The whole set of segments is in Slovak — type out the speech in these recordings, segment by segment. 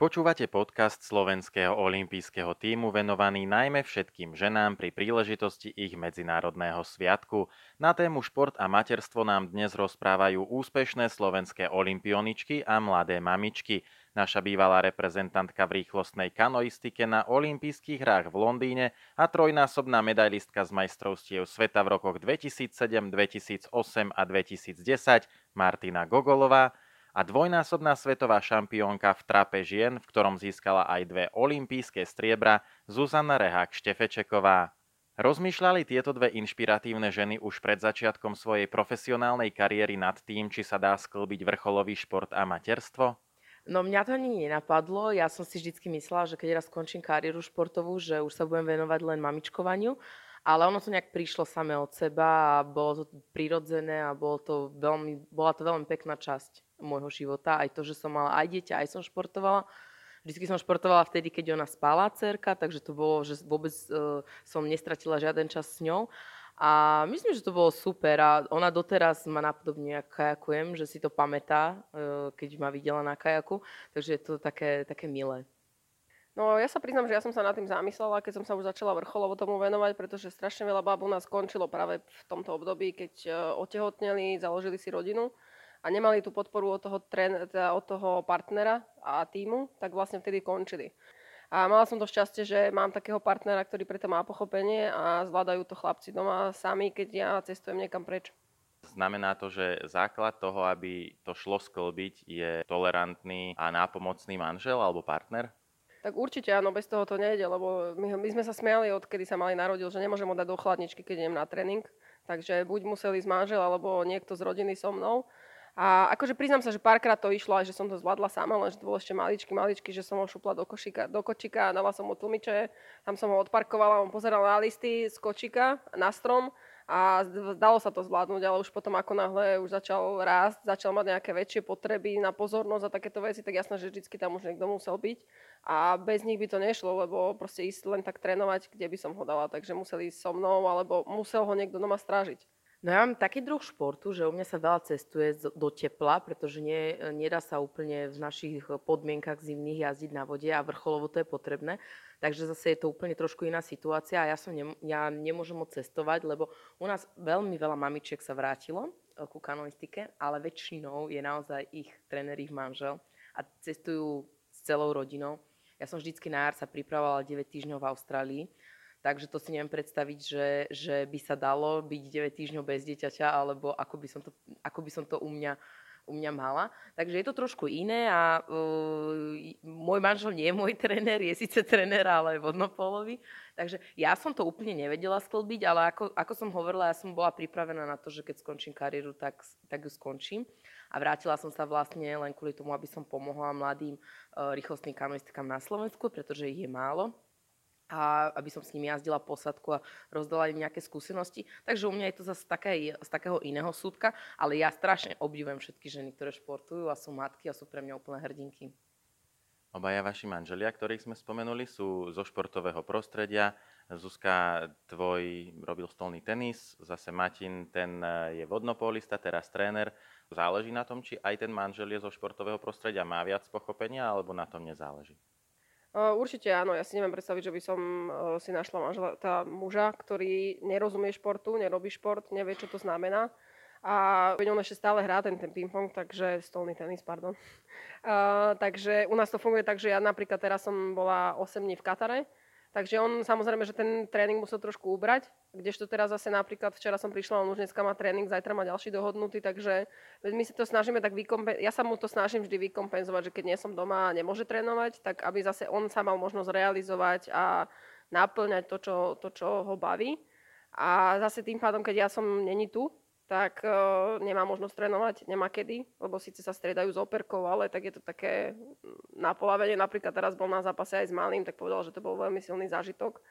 Počúvate podcast slovenského olympijského týmu venovaný najmä všetkým ženám pri príležitosti ich medzinárodného sviatku. Na tému šport a materstvo nám dnes rozprávajú úspešné slovenské olympioničky a mladé mamičky. Naša bývalá reprezentantka v rýchlostnej kanoistike na olympijských hrách v Londýne a trojnásobná medailistka z majstrovstiev sveta v rokoch 2007, 2008 a 2010 Martina Gogolová a dvojnásobná svetová šampiónka v trape žien, v ktorom získala aj dve olympijské striebra, Zuzana Rehák Štefečeková. Rozmýšľali tieto dve inšpiratívne ženy už pred začiatkom svojej profesionálnej kariéry nad tým, či sa dá sklbiť vrcholový šport a materstvo? No mňa to ani nenapadlo. Ja som si vždy myslela, že keď raz skončím kariéru športovú, že už sa budem venovať len mamičkovaniu. Ale ono to nejak prišlo samé od seba a bolo to prirodzené a bolo to veľmi, bola to veľmi pekná časť môjho života. Aj to, že som mala aj dieťa, aj som športovala. Vždycky som športovala vtedy, keď ona spala, cerka, takže to bolo, že vôbec uh, som nestratila žiaden čas s ňou. A myslím, že to bolo super a ona doteraz ma napodobne, ako kajakujem, že si to pamätá, uh, keď ma videla na kajaku, takže je to také, také milé. No ja sa priznám, že ja som sa nad tým zamyslela, keď som sa už začala vrcholovo tomu venovať, pretože strašne veľa báb u nás skončilo práve v tomto období, keď uh, otehotneli, založili si rodinu a nemali tú podporu od toho, tren, teda od toho partnera a týmu, tak vlastne vtedy končili. A mala som to šťastie, že mám takého partnera, ktorý preto má pochopenie a zvládajú to chlapci doma sami, keď ja cestujem niekam preč. Znamená to, že základ toho, aby to šlo sklbiť, je tolerantný a nápomocný manžel alebo partner? Tak určite áno, bez toho to nejde, lebo my, my sme sa smiali, odkedy sa mali narodil, že nemôžem ho dať do chladničky, keď idem na tréning. Takže buď museli ísť manžel, alebo niekto z rodiny so mnou. A akože priznám sa, že párkrát to išlo aj, že som to zvládla sama, lenže to bolo ešte maličky, maličky, že som ho šupla do, košika, do kočika, dala som mu tlmiče, tam som ho odparkovala, on pozeral na listy z kočika na strom a dalo sa to zvládnuť, ale už potom ako náhle už začal rásť, začal mať nejaké väčšie potreby na pozornosť a takéto veci, tak jasné, že vždycky tam už niekto musel byť a bez nich by to nešlo, lebo proste ísť len tak trénovať, kde by som ho dala, takže museli ísť so mnou alebo musel ho niekto doma strážiť. No ja mám taký druh športu, že u mňa sa veľa cestuje do tepla, pretože nie, nedá sa úplne v našich podmienkach zimných jazdiť na vode a vrcholovo to je potrebné. Takže zase je to úplne trošku iná situácia a ja, som ne, ja nemôžem moc cestovať, lebo u nás veľmi veľa mamičiek sa vrátilo eh, ku kanoistike, ale väčšinou je naozaj ich tréner, ich manžel a cestujú s celou rodinou. Ja som vždycky na jar sa pripravovala 9 týždňov v Austrálii Takže to si neviem predstaviť, že, že by sa dalo byť 9 týždňov bez dieťaťa, alebo ako by som to, ako by som to u mňa u mňa mala. Takže je to trošku iné a uh, môj manžel nie je môj tréner, je síce tréner, ale vodnopolový. Takže ja som to úplne nevedela sklbiť, ale ako, ako som hovorila, ja som bola pripravená na to, že keď skončím kariéru, tak, tak ju skončím. A vrátila som sa vlastne len kvôli tomu, aby som pomohla mladým uh, rýchlostným kanoistikám na Slovensku, pretože ich je málo a aby som s nimi jazdila posadku a rozdala im nejaké skúsenosti. Takže u mňa je to zase také, z takého iného súdka, ale ja strašne obdivujem všetky ženy, ktoré športujú a sú matky a sú pre mňa úplne hrdinky. Obaja vaši manželia, ktorých sme spomenuli, sú zo športového prostredia. Zuzka, tvoj robil stolný tenis, zase Matin, ten je vodnopolista, teraz tréner. Záleží na tom, či aj ten manžel je zo športového prostredia, má viac pochopenia, alebo na tom nezáleží? Určite áno, ja si neviem predstaviť, že by som si našla manžela, tá muža, ktorý nerozumie športu, nerobí šport, nevie, čo to znamená. A on ešte stále hrá ten, ten ping-pong, takže stolný tenis, pardon. Uh, takže u nás to funguje tak, že ja napríklad teraz som bola 8 dní v Katare, Takže on samozrejme, že ten tréning musel trošku ubrať, kdežto teraz zase napríklad včera som prišla, on už dneska má tréning, zajtra má ďalší dohodnutý, takže my si to snažíme tak vykompenzovať, ja sa mu to snažím vždy vykompenzovať, že keď nie som doma a nemôže trénovať, tak aby zase on sa mal možnosť realizovať a naplňať to, čo, to, čo ho baví. A zase tým pádom, keď ja som není tu, tak uh, nemá možnosť trénovať, nemá kedy, lebo síce sa striedajú s operkou, ale tak je to také na polavenie. Napríklad teraz bol na zápase aj s malým, tak povedal, že to bol veľmi silný zážitok,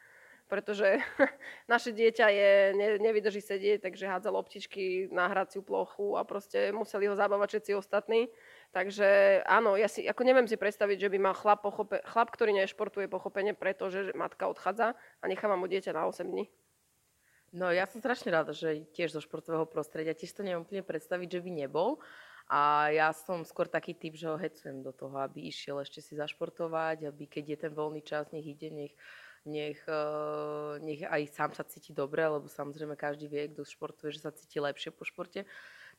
pretože naše dieťa je, ne, nevydrží sedieť, takže hádza loptičky na hraciu plochu a proste museli ho zabávať všetci ostatní. Takže áno, ja si, ako neviem si predstaviť, že by mal chlap, pochope, chlap ktorý nešportuje pochopenie, pretože matka odchádza a necháva mu dieťa na 8 dní. No ja som strašne rada, že tiež zo športového prostredia, tiež to neviem úplne predstaviť, že by nebol, A ja som skôr taký typ, že ho hecujem do toho, aby išiel ešte si zašportovať, aby keď je ten voľný čas, nech ide, nech, nech, eh, nech aj sám sa cíti dobre, lebo samozrejme každý vie, kto športuje, že sa cíti lepšie po športe.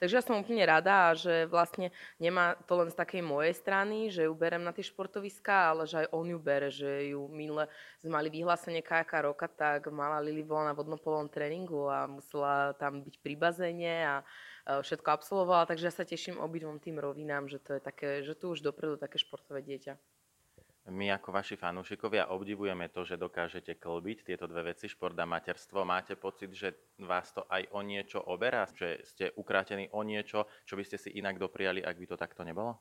Takže ja som úplne rada, že vlastne nemá to len z takej mojej strany, že ju berem na tie športoviská, ale že aj on ju bere, že ju minule sme mali vyhlásenie kajaka roka, tak mala Lili bola na vodnopolovom tréningu a musela tam byť pri bazéne a všetko absolvovala, takže ja sa teším obidvom tým rovinám, že to je také, že tu už dopredu také športové dieťa. My ako vaši fanúšikovia obdivujeme to, že dokážete klbiť tieto dve veci, šport a materstvo. Máte pocit, že vás to aj o niečo oberá? Že ste ukrátení o niečo, čo by ste si inak dopriali, ak by to takto nebolo?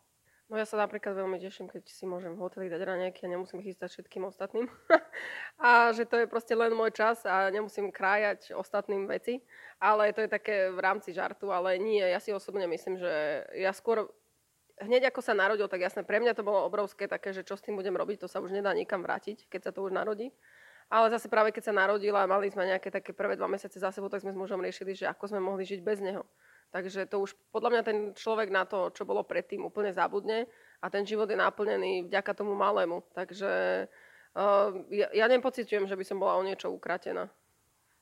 No ja sa napríklad veľmi teším, keď si môžem v hoteli dať raňajky a nemusím chystať všetkým ostatným. a že to je proste len môj čas a nemusím krájať ostatným veci. Ale to je také v rámci žartu, ale nie, ja si osobne myslím, že ja skôr hneď ako sa narodil, tak jasné, pre mňa to bolo obrovské také, že čo s tým budem robiť, to sa už nedá nikam vrátiť, keď sa to už narodí. Ale zase práve keď sa narodila a mali sme nejaké také prvé dva mesiace za sebou, tak sme s mužom riešili, že ako sme mohli žiť bez neho. Takže to už podľa mňa ten človek na to, čo bolo predtým, úplne zabudne a ten život je naplnený vďaka tomu malému. Takže uh, ja, ja nepocitujem, že by som bola o niečo ukratená.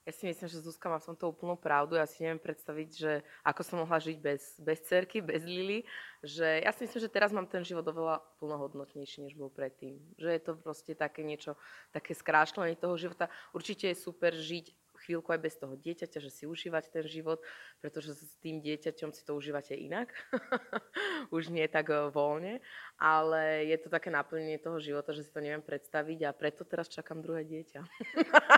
Ja si myslím, že Zuzka má v tomto úplnú pravdu. Ja si neviem predstaviť, že ako som mohla žiť bez, bez cerky, bez Lily. Že ja si myslím, že teraz mám ten život oveľa plnohodnotnejší, než bol predtým. Že je to proste také niečo, také skrášľanie toho života. Určite je super žiť chvíľku aj bez toho dieťaťa, že si užívať ten život, pretože s tým dieťaťom si to užívate inak. Už nie tak eh, voľne, ale je to také naplnenie toho života, že si to neviem predstaviť a preto teraz čakám druhé dieťa.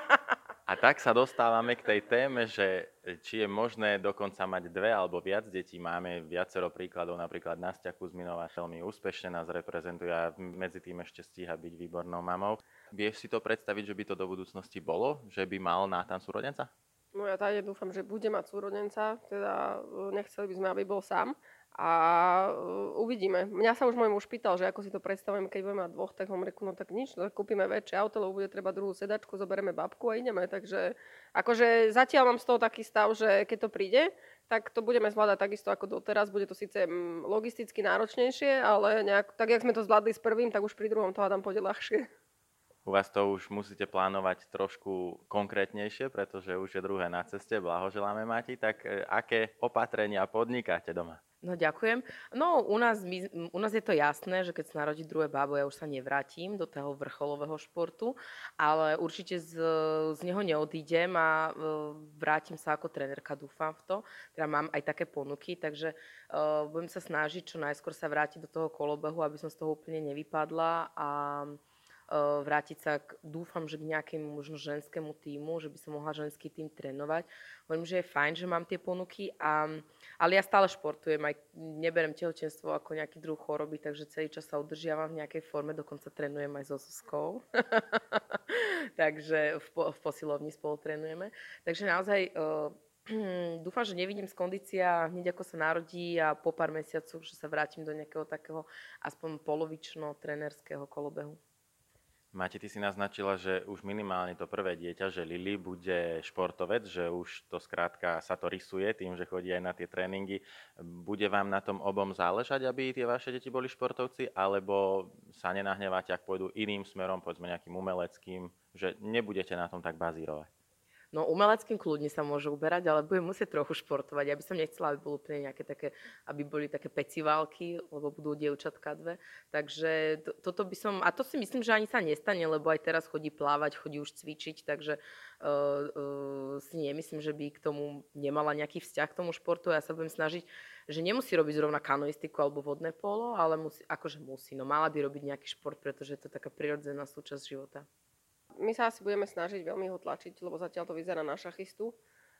A tak sa dostávame k tej téme, že či je možné dokonca mať dve alebo viac detí. Máme viacero príkladov, napríklad Nastia Kuzminová veľmi úspešne nás reprezentuje a medzi tým ešte stíha byť výbornou mamou. Vieš si to predstaviť, že by to do budúcnosti bolo? Že by mal Nátan súrodenca? No ja tady dúfam, že bude mať súrodenca, teda e, nechceli by sme, aby bol sám. A uh, uvidíme. Mňa sa už môj muž pýtal, že ako si to predstavujem, keď budeme mať dvoch, tak hovorím, no tak nič, tak kúpime väčšie auto, lebo bude treba druhú sedačku, zoberieme babku a ideme. Takže akože zatiaľ mám z toho taký stav, že keď to príde, tak to budeme zvládať takisto ako doteraz. Bude to síce mm, logisticky náročnejšie, ale nejak, tak jak sme to zvládli s prvým, tak už pri druhom to hádam pôjde ľahšie. U vás to už musíte plánovať trošku konkrétnejšie, pretože už je druhé na ceste, blahoželáme Mati. Tak e, aké opatrenia podnikáte doma? No ďakujem. No u nás, my, u nás je to jasné, že keď sa narodí druhé bábo, ja už sa nevrátim do toho vrcholového športu, ale určite z, z neho neodídem a uh, vrátim sa ako trénerka, dúfam v to. Teda mám aj také ponuky, takže uh, budem sa snažiť čo najskôr sa vrátiť do toho kolobehu, aby som z toho úplne nevypadla a vrátiť sa, k, dúfam, že k nejakému možno ženskému týmu, že by som mohla ženský tým trénovať. Hovorím, že je fajn, že mám tie ponuky, a, ale ja stále športujem, aj neberem tehotenstvo ako nejaký druh choroby, takže celý čas sa udržiavam v nejakej forme, dokonca trénujem aj so Zuzkou. takže v, v posilovni spolu trénujeme. Takže naozaj uh, dúfam, že nevidím z kondícia hneď ako sa narodí a po pár mesiacoch, že sa vrátim do nejakého takého aspoň polovično trenerského kolobehu. Máte, ty si naznačila, že už minimálne to prvé dieťa, že Lili bude športovec, že už to skrátka sa to rysuje tým, že chodí aj na tie tréningy. Bude vám na tom obom záležať, aby tie vaše deti boli športovci, alebo sa nenahnevate, ak pôjdu iným smerom, povedzme nejakým umeleckým, že nebudete na tom tak bazírovať? No umeleckým kľudne sa môže uberať, ale budem musieť trochu športovať. Ja by som nechcela, aby bolo úplne nejaké také, aby boli také peciválky, lebo budú dievčatka dve. Takže to, toto by som, a to si myslím, že ani sa nestane, lebo aj teraz chodí plávať, chodí už cvičiť, takže uh, uh, si nemyslím, že by k tomu nemala nejaký vzťah k tomu športu. Ja sa budem snažiť, že nemusí robiť zrovna kanoistiku alebo vodné polo, ale musí, akože musí. No mala by robiť nejaký šport, pretože je to taká prirodzená súčasť života my sa asi budeme snažiť veľmi ho tlačiť, lebo zatiaľ to vyzerá na šachistu.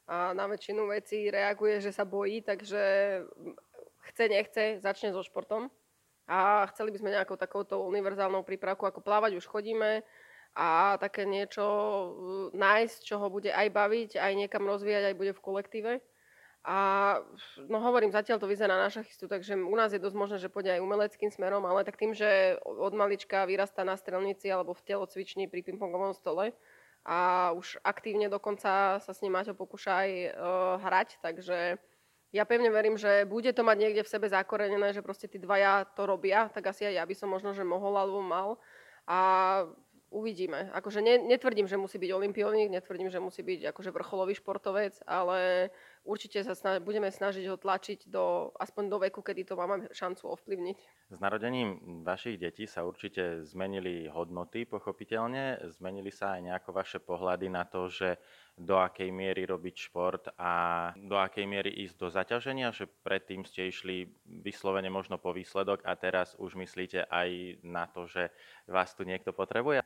A na väčšinu vecí reaguje, že sa bojí, takže chce, nechce, začne so športom. A chceli by sme nejakou takouto univerzálnou prípravku, ako plávať už chodíme a také niečo nájsť, čo ho bude aj baviť, aj niekam rozvíjať, aj bude v kolektíve. A no hovorím, zatiaľ to vyzerá na šachistu, takže u nás je dosť možné, že pôjde aj umeleckým smerom, ale tak tým, že od malička vyrastá na strelnici alebo v telocvični pri pingpongovom stole a už aktívne dokonca sa s ním Maťo pokúša aj uh, hrať, takže Ja pevne verím, že bude to mať niekde v sebe zakorenené, že proste tí dvaja to robia, tak asi aj ja by som možno, že mohol alebo mal. A uvidíme. Akože ne, netvrdím, že musí byť olimpionik, netvrdím, že musí byť akože vrcholový športovec, ale určite sa snaž, budeme snažiť ho tlačiť do, aspoň do veku, kedy to máme šancu ovplyvniť. S narodením vašich detí sa určite zmenili hodnoty, pochopiteľne. Zmenili sa aj nejako vaše pohľady na to, že do akej miery robiť šport a do akej miery ísť do zaťaženia, že predtým ste išli vyslovene možno po výsledok a teraz už myslíte aj na to, že vás tu niekto potrebuje?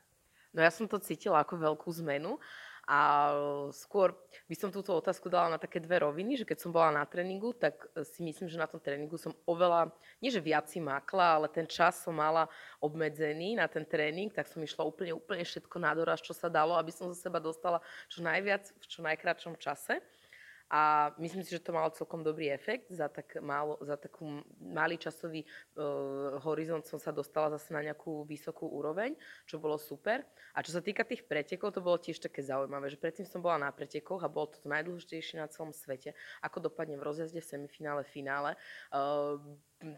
No ja som to cítila ako veľkú zmenu a skôr by som túto otázku dala na také dve roviny, že keď som bola na tréningu, tak si myslím, že na tom tréningu som oveľa, nie že viac si makla, ale ten čas som mala obmedzený na ten tréning, tak som išla úplne, úplne všetko na doraz, čo sa dalo, aby som zo seba dostala čo najviac v čo najkračom čase. A myslím si, že to malo celkom dobrý efekt. Za, tak málo, za takú malý časový uh, horizont som sa dostala zase na nejakú vysokú úroveň, čo bolo super. A čo sa týka tých pretekov, to bolo tiež také zaujímavé, že predtým som bola na pretekoch a bolo to najdôležitejšie na celom svete. Ako dopadne v rozjazde, v semifinále, finále. Uh,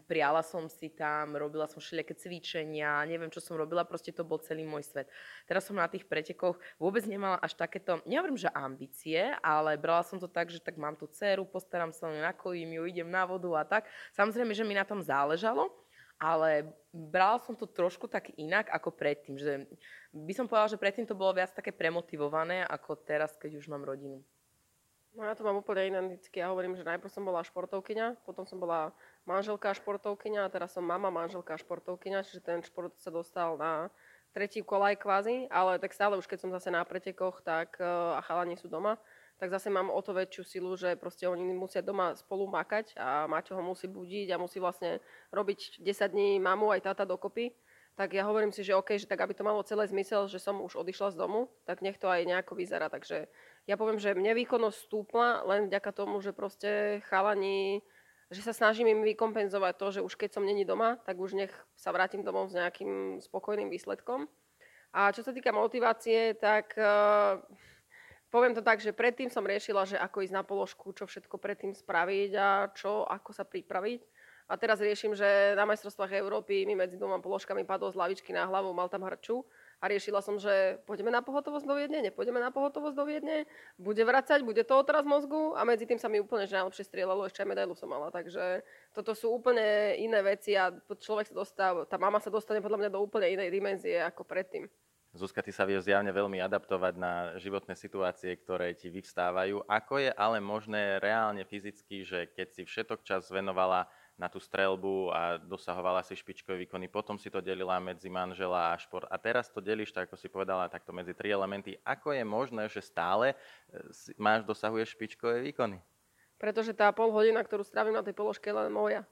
priala som si tam, robila som všelijaké cvičenia, neviem, čo som robila, proste to bol celý môj svet. Teraz som na tých pretekoch vôbec nemala až takéto, nehovorím, že ambície, ale brala som to tak, že tak mám tú dceru, postaram sa o ňu, nakojím ju, idem na vodu a tak. Samozrejme, že mi na tom záležalo, ale brala som to trošku tak inak ako predtým. Že by som povedala, že predtým to bolo viac také premotivované ako teraz, keď už mám rodinu. No ja to mám úplne identicky. Ja hovorím, že najprv som bola športovkyňa, potom som bola manželka športovkyňa a teraz som mama manželka športovkyňa, čiže ten šport sa dostal na tretí kolaj kvázi, ale tak stále už keď som zase na pretekoch tak, e, a chalani sú doma, tak zase mám o to väčšiu silu, že proste oni musia doma spolu makať a Maťo ho musí budiť a musí vlastne robiť 10 dní mamu aj táta dokopy. Tak ja hovorím si, že OK, že tak aby to malo celé zmysel, že som už odišla z domu, tak nech to aj nejako vyzerá. Takže ja poviem, že mne výkonnosť stúpla len vďaka tomu, že proste chalani, že sa snažím im vykompenzovať to, že už keď som není doma, tak už nech sa vrátim domov s nejakým spokojným výsledkom. A čo sa týka motivácie, tak uh, poviem to tak, že predtým som riešila, že ako ísť na položku, čo všetko predtým spraviť a čo, ako sa pripraviť. A teraz riešim, že na majstrovstvách Európy mi medzi dvoma položkami padol z lavičky na hlavu, mal tam hrču a riešila som, že poďme na pohotovosť do Viedne, nepôjdeme na pohotovosť do Viedne, bude vracať, bude to otraz mozgu a medzi tým sa mi úplne že najlepšie strieľalo, ešte aj medailu som mala, takže toto sú úplne iné veci a človek sa dostáva, tá mama sa dostane podľa mňa do úplne inej dimenzie ako predtým. Zuzka, ty sa vieš zjavne veľmi adaptovať na životné situácie, ktoré ti vyvstávajú. Ako je ale možné reálne fyzicky, že keď si všetok čas venovala na tú strelbu a dosahovala si špičkové výkony. Potom si to delila medzi manžela a šport. A teraz to delíš, tak ako si povedala, takto medzi tri elementy. Ako je možné, že stále e, máš, dosahuješ špičkové výkony? Pretože tá pol hodina, ktorú strávim na tej položke, je len moja.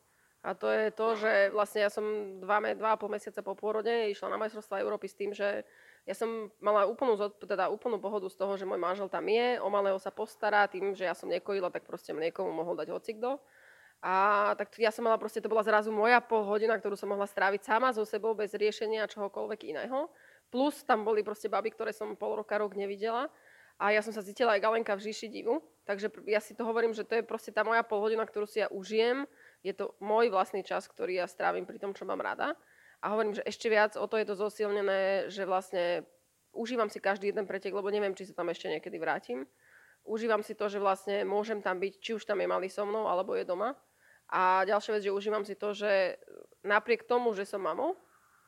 A to je to, že vlastne ja som dva, dva a pol mesiaca po pôrode išla na majstrovstvá Európy s tým, že ja som mala úplnú, teda úplnú pohodu z toho, že môj manžel tam je, o malého sa postará, tým, že ja som nekojila, tak proste niekomu mohol dať hocikdo. A tak ja som mala proste, to bola zrazu moja pol hodina, ktorú som mohla stráviť sama so sebou bez riešenia čohokoľvek iného. Plus tam boli proste baby, ktoré som pol roka, rok nevidela. A ja som sa cítila aj galenka v říši divu. Takže ja si to hovorím, že to je proste tá moja pol hodina, ktorú si ja užijem. Je to môj vlastný čas, ktorý ja strávim pri tom, čo mám rada. A hovorím, že ešte viac o to je to zosilnené, že vlastne užívam si každý jeden pretek, lebo neviem, či sa tam ešte niekedy vrátim. Užívam si to, že vlastne môžem tam byť, či už tam je malý so mnou, alebo je doma. A ďalšia vec, že užívam si to, že napriek tomu, že som mamou,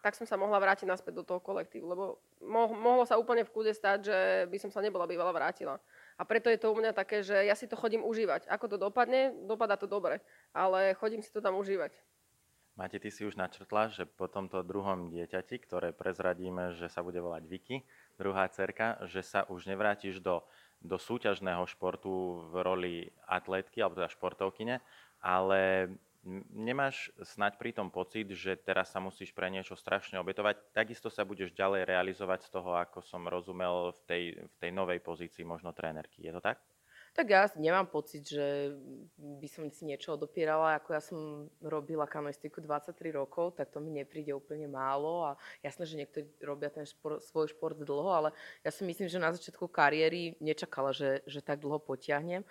tak som sa mohla vrátiť naspäť do toho kolektívu, lebo mo- mohlo sa úplne v kúde stať, že by som sa nebola bývala vrátila. A preto je to u mňa také, že ja si to chodím užívať. Ako to dopadne, dopadá to dobre, ale chodím si to tam užívať. Máte, ty si už načrtla, že po tomto druhom dieťati, ktoré prezradíme, že sa bude volať Vicky, druhá cerka, že sa už nevrátiš do, do súťažného športu v roli atletky alebo teda športovkyne, ale nemáš snať pri tom pocit, že teraz sa musíš pre niečo strašne obetovať, takisto sa budeš ďalej realizovať z toho, ako som rozumel v tej, v tej novej pozícii možno trénerky. Je to tak? Tak ja nemám pocit, že by som si niečo odopierala. Ako ja som robila kanoistiku 23 rokov, tak to mi nepríde úplne málo. A jasné, že niektorí robia ten šport, svoj šport dlho, ale ja si myslím, že na začiatku kariéry nečakala, že, že tak dlho potiahnem.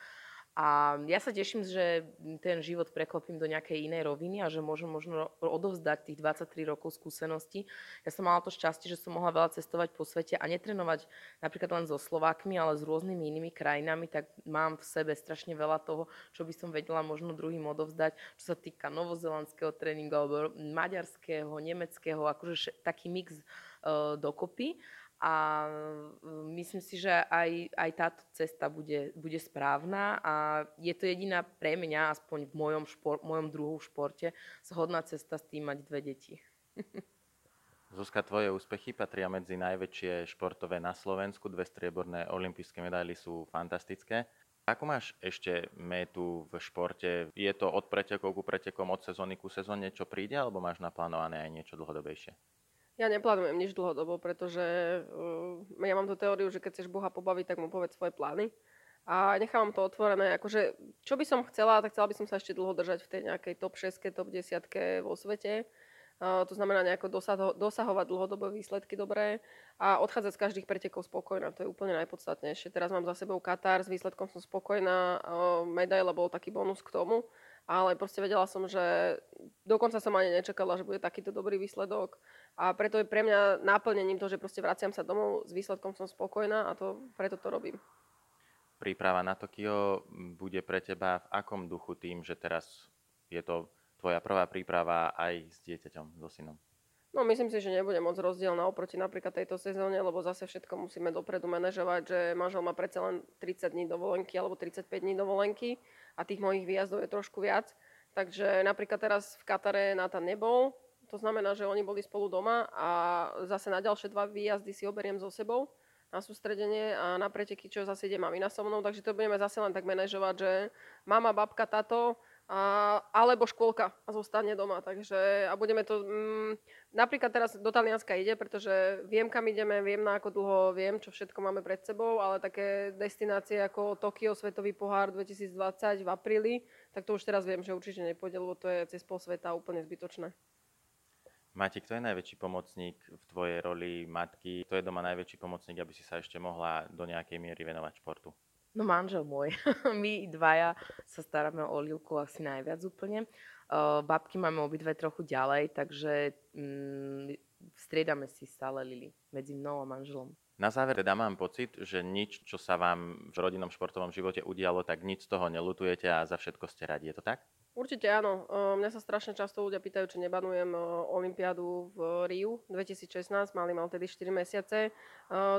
A ja sa teším, že ten život preklopím do nejakej inej roviny a že môžem možno odovzdať tých 23 rokov skúseností. Ja som mala to šťastie, že som mohla veľa cestovať po svete a netrenovať napríklad len so Slovákmi, ale s rôznymi inými krajinami, tak mám v sebe strašne veľa toho, čo by som vedela možno druhým odovzdať, čo sa týka novozelandského tréningu alebo maďarského, nemeckého, akože taký mix uh, dokopy a mm, myslím si, že aj, aj táto cesta bude, bude správna a je to jediná pre mňa, aspoň v mojom, špor, mojom druhu športe, zhodná cesta s tým mať dve deti. Zuzka, tvoje úspechy patria medzi najväčšie športové na Slovensku. Dve strieborné olympijské medaily sú fantastické. Ako máš ešte metu v športe? Je to od pretekov ku pretekom, od sezóny ku sezóne, čo príde, alebo máš naplánované aj niečo dlhodobejšie? Ja neplánujem nič dlhodobo, pretože uh, ja mám tú teóriu, že keď chceš Boha pobaviť, tak mu povedz svoje plány. A nechávam to otvorené. Akože, čo by som chcela, tak chcela by som sa ešte dlho držať v tej nejakej top 6, top 10 vo svete. Uh, to znamená nejako dosaho- dosahovať dlhodobé výsledky dobré a odchádzať z každých pretekov spokojná. To je úplne najpodstatnejšie. Teraz mám za sebou Katar, s výsledkom som spokojná, uh, medaila bol taký bonus k tomu, ale proste vedela som, že dokonca som ani nečakala, že bude takýto dobrý výsledok a preto je pre mňa náplnením to, že proste vraciam sa domov, s výsledkom som spokojná a to, preto to robím. Príprava na Tokio bude pre teba v akom duchu tým, že teraz je to tvoja prvá príprava aj s dieťaťom, so synom? No myslím si, že nebude moc rozdielna oproti napríklad tejto sezóne, lebo zase všetko musíme dopredu manažovať, že manžel má predsa len 30 dní dovolenky alebo 35 dní dovolenky a tých mojich výjazdov je trošku viac. Takže napríklad teraz v Katare Nathan nebol, to znamená, že oni boli spolu doma a zase na ďalšie dva výjazdy si oberiem so sebou na sústredenie a na preteky, čo zase ide mamina so mnou, takže to budeme zase len tak manažovať, že mama, babka, tato, a, alebo škôlka a zostane doma. Takže a budeme to... Mm, napríklad teraz do Talianska ide, pretože viem, kam ideme, viem na ako dlho, viem, čo všetko máme pred sebou, ale také destinácie ako Tokio, Svetový pohár 2020 v apríli, tak to už teraz viem, že určite nepôjde, lebo to je cez pol sveta úplne zbytočné. Mati, kto je najväčší pomocník v tvojej roli matky? Kto je doma najväčší pomocník, aby si sa ešte mohla do nejakej miery venovať športu? No manžel môj. My dvaja sa staráme o Lilku asi najviac úplne. Uh, babky máme obidve trochu ďalej, takže um, striedame si stále Lili medzi mnou a manželom. Na záver teda mám pocit, že nič, čo sa vám v rodinnom športovom živote udialo, tak nič z toho nelutujete a za všetko ste radi. Je to tak? Určite áno. Mňa sa strašne často ľudia pýtajú, či nebanujem Olympiádu v Riu 2016. Mali mal tedy 4 mesiace.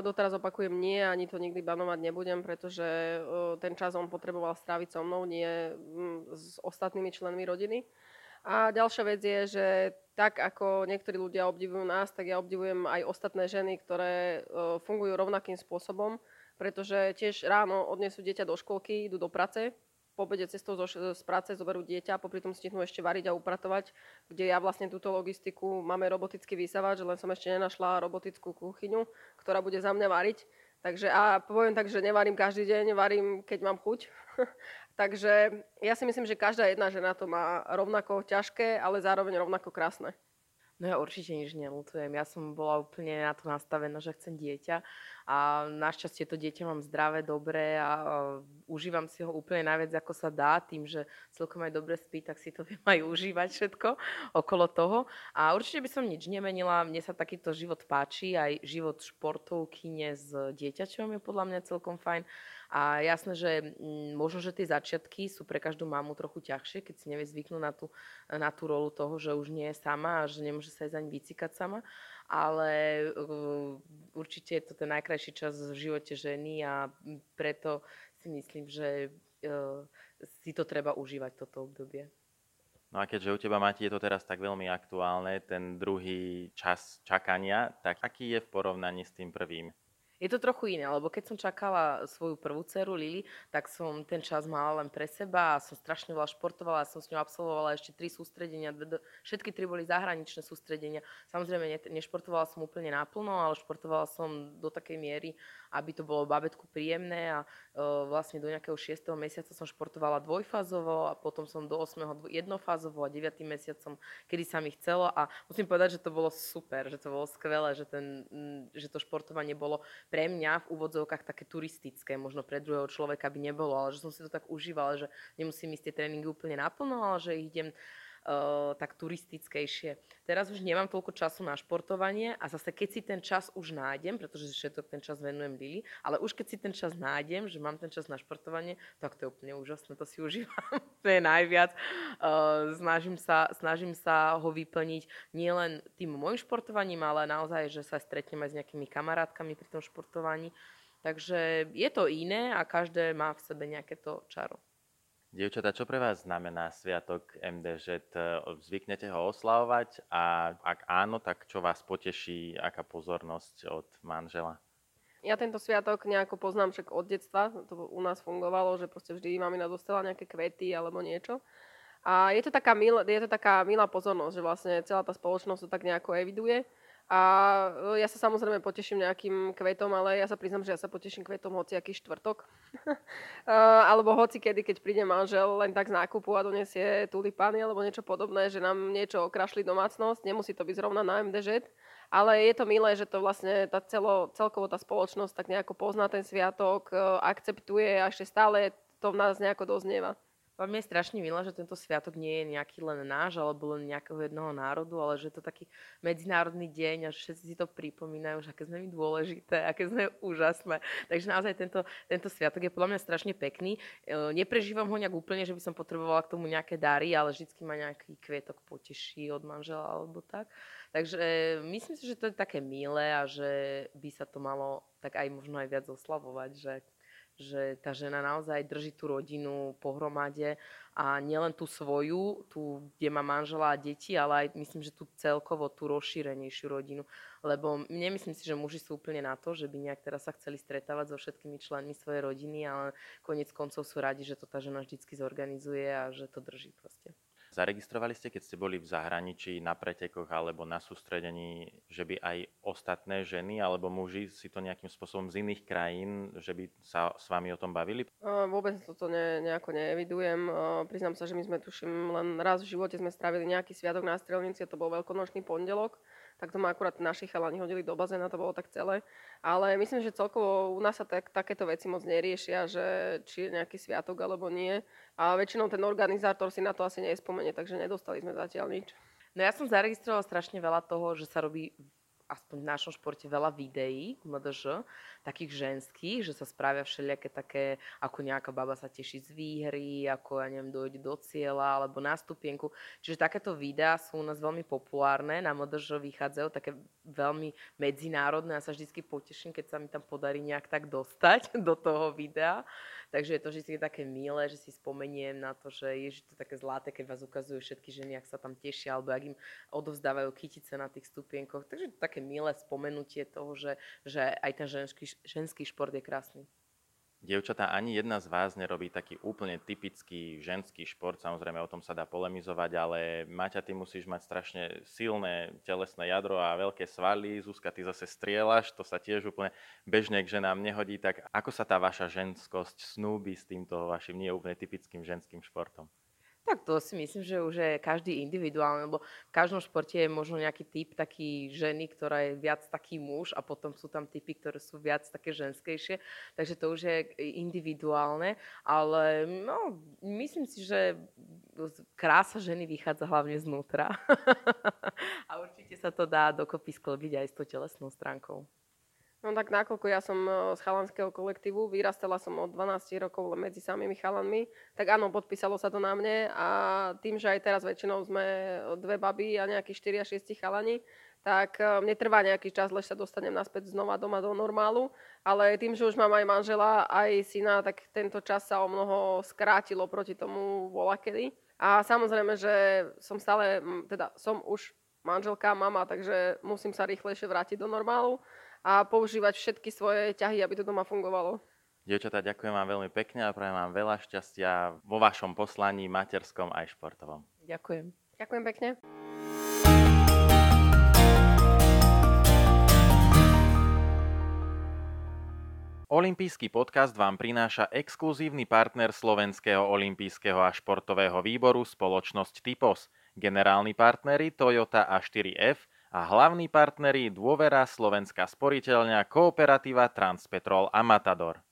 Doteraz opakujem nie, ani to nikdy banovať nebudem, pretože ten čas on potreboval stráviť so mnou, nie mm, s ostatnými členmi rodiny. A ďalšia vec je, že tak ako niektorí ľudia obdivujú nás, tak ja obdivujem aj ostatné ženy, ktoré fungujú rovnakým spôsobom, pretože tiež ráno odnesú dieťa do školky, idú do prace, po cestou zo, z práce zoberú dieťa a popri tom stihnú ešte variť a upratovať, kde ja vlastne túto logistiku máme roboticky vysávať, že len som ešte nenašla robotickú kuchyňu, ktorá bude za mňa variť. Takže a poviem tak, že nevarím každý deň, varím, keď mám chuť. Takže ja si myslím, že každá jedna žena to má rovnako ťažké, ale zároveň rovnako krásne. No ja určite nič nelutujem. Ja som bola úplne na to nastavená, že chcem dieťa a našťastie to dieťa mám zdravé, dobré a, a užívam si ho úplne najviac, ako sa dá. Tým, že celkom aj dobre spí, tak si to viem aj užívať všetko okolo toho. A určite by som nič nemenila. Mne sa takýto život páči. Aj život športovkyne s dieťačom je podľa mňa celkom fajn. A jasné, že mm, možno, že tie začiatky sú pre každú mamu trochu ťažšie, keď si nevie zvyknúť na tú, na tú rolu toho, že už nie je sama a že nemôže sa aj zaň vycikať sama. Ale uh, určite je to ten najkrajší čas v živote ženy a preto si myslím, že uh, si to treba užívať toto obdobie. No a keďže u teba, Mati, je to teraz tak veľmi aktuálne, ten druhý čas čakania, tak aký je v porovnaní s tým prvým? Je to trochu iné, lebo keď som čakala svoju prvú dceru Lili, tak som ten čas mala len pre seba a som strašne veľa športovala, som s ňou absolvovala ešte tri sústredenia, všetky tri boli zahraničné sústredenia. Samozrejme, ne, nešportovala som úplne naplno, ale športovala som do takej miery, aby to bolo babetku príjemné a uh, vlastne do nejakého 6. mesiaca som športovala dvojfázovo a potom som do 8. jednofázovo a 9. mesiacom, kedy sa mi chcelo a musím povedať, že to bolo super, že to bolo skvelé, že, ten, že to športovanie bolo pre mňa v úvodzovkách také turistické, možno pre druhého človeka by nebolo, ale že som si to tak užívala, že nemusím ísť tie tréningy úplne naplno, ale že idem tak turistickejšie. Teraz už nemám toľko času na športovanie a zase keď si ten čas už nájdem, pretože všetok ten čas venujem Lili, ale už keď si ten čas nájdem, že mám ten čas na športovanie, tak to je úplne úžasné, to si užívam, to je najviac. Uh, snažím, sa, snažím sa ho vyplniť nielen tým môjim športovaním, ale naozaj, že sa stretnem aj s nejakými kamarátkami pri tom športovaní. Takže je to iné a každé má v sebe nejaké to čaro. Dievčatá, čo pre vás znamená Sviatok MDŽ? Zvyknete ho oslavovať a ak áno, tak čo vás poteší, aká pozornosť od manžela? Ja tento sviatok nejako poznám však od detstva, to u nás fungovalo, že proste vždy mamina dostala nejaké kvety alebo niečo. A je to taká, mil, je to taká milá pozornosť, že vlastne celá tá spoločnosť to tak nejako eviduje. A e, ja sa samozrejme poteším nejakým kvetom, ale ja sa priznam, že ja sa poteším kvetom hoci aký štvrtok. alebo hoci kedy, keď príde manžel len tak z nákupu a donesie tulipány alebo niečo podobné, že nám niečo okrašli domácnosť. Nemusí to byť zrovna na MDŽ, ale je to milé, že to vlastne tá celo, celkovo tá spoločnosť tak nejako pozná ten sviatok, e, akceptuje a ešte stále to v nás nejako doznieva. Vám je strašne milé, že tento sviatok nie je nejaký len náš, alebo len nejakého jednoho národu, ale že je to taký medzinárodný deň a že všetci si to pripomínajú, že aké sme my dôležité, aké sme úžasné. Takže naozaj tento, tento sviatok je podľa mňa strašne pekný. E, neprežívam ho nejak úplne, že by som potrebovala k tomu nejaké dary, ale vždy ma nejaký kvietok poteší od manžela alebo tak. Takže myslím si, že to je také milé a že by sa to malo tak aj možno aj viac oslavovať, že že tá žena naozaj drží tú rodinu pohromade a nielen tú svoju, tú, kde má manžela a deti, ale aj myslím, že tú celkovo tú rozšírenejšiu rodinu. Lebo nemyslím si, že muži sú úplne na to, že by nejak teraz sa chceli stretávať so všetkými členmi svojej rodiny, ale konec koncov sú radi, že to tá žena vždycky zorganizuje a že to drží proste. Zaregistrovali ste, keď ste boli v zahraničí na pretekoch alebo na sústredení, že by aj ostatné ženy alebo muži si to nejakým spôsobom z iných krajín, že by sa s vami o tom bavili? Vôbec toto ne, nejako neevidujem. Priznám sa, že my sme tuším len raz v živote sme spravili nejaký sviatok na strelnici a to bol veľkonočný pondelok tak to ma akurát naši chalani hodili do bazéna, to bolo tak celé. Ale myslím, že celkovo u nás sa tak, takéto veci moc neriešia, že či je nejaký sviatok alebo nie. A väčšinou ten organizátor si na to asi nespomenie, takže nedostali sme zatiaľ nič. No ja som zaregistrovala strašne veľa toho, že sa robí aspoň v našom športe veľa videí MDŽ, takých ženských, že sa spravia všelijaké také, ako nejaká baba sa teší z výhry, ako, ja neviem, dojde do cieľa, alebo na stupienku. Čiže takéto videá sú u nás veľmi populárne, na MDŽ vychádzajú také veľmi medzinárodné a sa vždy poteším, keď sa mi tam podarí nejak tak dostať do toho videa. Takže je to vždy také milé, že si spomeniem na to, že je to také zlaté, keď vás ukazujú všetky ženy, ak sa tam tešia, alebo ak im odovzdávajú kytice na tých stupienkoch. Takže to také milé spomenutie toho, že, že aj ten ženský, ženský šport je krásny. Dievčatá, ani jedna z vás nerobí taký úplne typický ženský šport, samozrejme o tom sa dá polemizovať, ale Maťa, ty musíš mať strašne silné telesné jadro a veľké svaly, Zuzka, ty zase strieľaš, to sa tiež úplne bežne k ženám nehodí, tak ako sa tá vaša ženskosť snúbi s týmto vašim nie úplne typickým ženským športom? Tak to si myslím, že už je každý individuálny, lebo v každom športe je možno nejaký typ taký ženy, ktorá je viac taký muž a potom sú tam typy, ktoré sú viac také ženskejšie, takže to už je individuálne, ale no, myslím si, že krása ženy vychádza hlavne znútra. A určite sa to dá dokopy sklbiť aj s tou telesnou stránkou. No tak nakoľko ja som e, z chalanského kolektívu, vyrastala som od 12 rokov medzi samými chalanmi, tak áno, podpísalo sa to na mne a tým, že aj teraz väčšinou sme dve baby a nejakí 4 a 6 chalani, tak e, mne trvá nejaký čas, lež sa dostanem naspäť znova doma do normálu, ale tým, že už mám aj manžela, aj syna, tak tento čas sa o mnoho skrátilo proti tomu volakedy. A samozrejme, že som stále, teda som už manželka, mama, takže musím sa rýchlejšie vrátiť do normálu a používať všetky svoje ťahy, aby to doma fungovalo. Dievčatá, ďakujem vám veľmi pekne a prajem vám veľa šťastia vo vašom poslaní materskom aj športovom. Ďakujem. Ďakujem pekne. Olympijský podcast vám prináša exkluzívny partner Slovenského olympijského a športového výboru spoločnosť Typos, generálni partnery Toyota A4F, a hlavní partneri Dôvera Slovenská sporiteľňa Kooperativa Transpetrol a Matador.